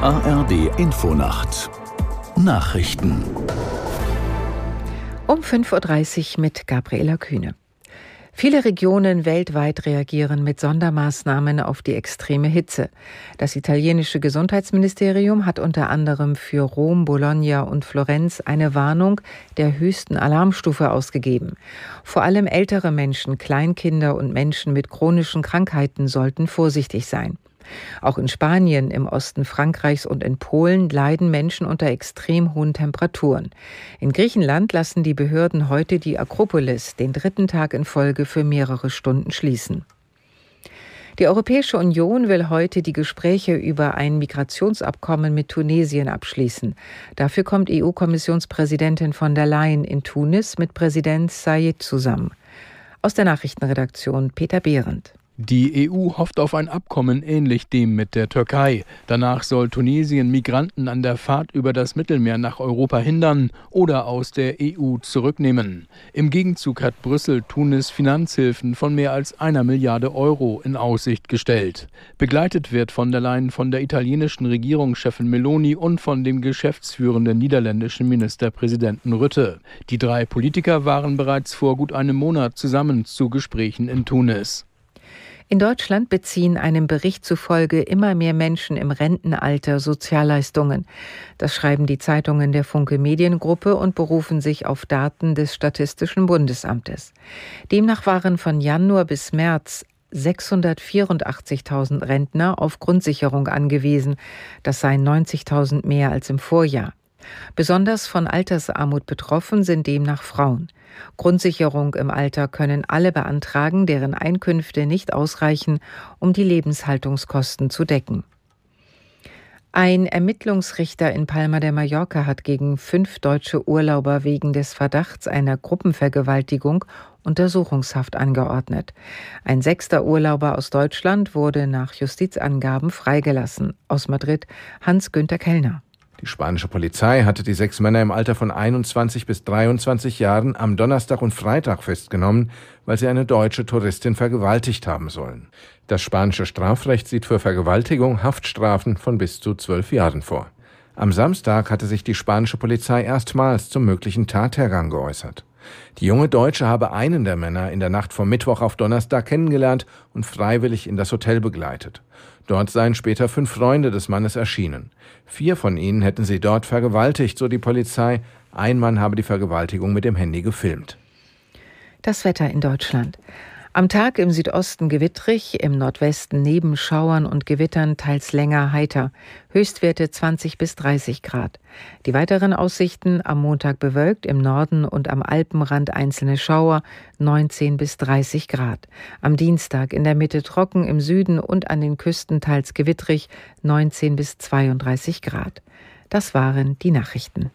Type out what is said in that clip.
ARD Infonacht Nachrichten um 5.30 Uhr mit Gabriela Kühne. Viele Regionen weltweit reagieren mit Sondermaßnahmen auf die extreme Hitze. Das italienische Gesundheitsministerium hat unter anderem für Rom, Bologna und Florenz eine Warnung der höchsten Alarmstufe ausgegeben. Vor allem ältere Menschen, Kleinkinder und Menschen mit chronischen Krankheiten sollten vorsichtig sein. Auch in Spanien, im Osten Frankreichs und in Polen leiden Menschen unter extrem hohen Temperaturen. In Griechenland lassen die Behörden heute die Akropolis den dritten Tag in Folge für mehrere Stunden schließen. Die Europäische Union will heute die Gespräche über ein Migrationsabkommen mit Tunesien abschließen. Dafür kommt EU-Kommissionspräsidentin von der Leyen in Tunis mit Präsident Sayed zusammen. Aus der Nachrichtenredaktion Peter Behrendt. Die EU hofft auf ein Abkommen ähnlich dem mit der Türkei. Danach soll Tunesien Migranten an der Fahrt über das Mittelmeer nach Europa hindern oder aus der EU zurücknehmen. Im Gegenzug hat Brüssel Tunis Finanzhilfen von mehr als einer Milliarde Euro in Aussicht gestellt. Begleitet wird von der Leyen von der italienischen Regierungschefin Meloni und von dem geschäftsführenden niederländischen Ministerpräsidenten Rütte. Die drei Politiker waren bereits vor gut einem Monat zusammen zu Gesprächen in Tunis. In Deutschland beziehen einem Bericht zufolge immer mehr Menschen im Rentenalter Sozialleistungen. Das schreiben die Zeitungen der Funke Mediengruppe und berufen sich auf Daten des Statistischen Bundesamtes. Demnach waren von Januar bis März 684.000 Rentner auf Grundsicherung angewiesen. Das seien 90.000 mehr als im Vorjahr. Besonders von Altersarmut betroffen sind demnach Frauen. Grundsicherung im Alter können alle beantragen, deren Einkünfte nicht ausreichen, um die Lebenshaltungskosten zu decken. Ein Ermittlungsrichter in Palma de Mallorca hat gegen fünf deutsche Urlauber wegen des Verdachts einer Gruppenvergewaltigung Untersuchungshaft angeordnet. Ein sechster Urlauber aus Deutschland wurde nach Justizangaben freigelassen. Aus Madrid Hans-Günther Kellner. Die spanische Polizei hatte die sechs Männer im Alter von 21 bis 23 Jahren am Donnerstag und Freitag festgenommen, weil sie eine deutsche Touristin vergewaltigt haben sollen. Das spanische Strafrecht sieht für Vergewaltigung Haftstrafen von bis zu zwölf Jahren vor. Am Samstag hatte sich die spanische Polizei erstmals zum möglichen Tathergang geäußert. Die junge Deutsche habe einen der Männer in der Nacht vom Mittwoch auf Donnerstag kennengelernt und freiwillig in das Hotel begleitet. Dort seien später fünf Freunde des Mannes erschienen. Vier von ihnen hätten sie dort vergewaltigt, so die Polizei. Ein Mann habe die Vergewaltigung mit dem Handy gefilmt. Das Wetter in Deutschland. Am Tag im Südosten gewittrig, im Nordwesten neben Schauern und Gewittern teils länger heiter. Höchstwerte 20 bis 30 Grad. Die weiteren Aussichten am Montag bewölkt, im Norden und am Alpenrand einzelne Schauer 19 bis 30 Grad. Am Dienstag in der Mitte trocken, im Süden und an den Küsten teils gewittrig 19 bis 32 Grad. Das waren die Nachrichten.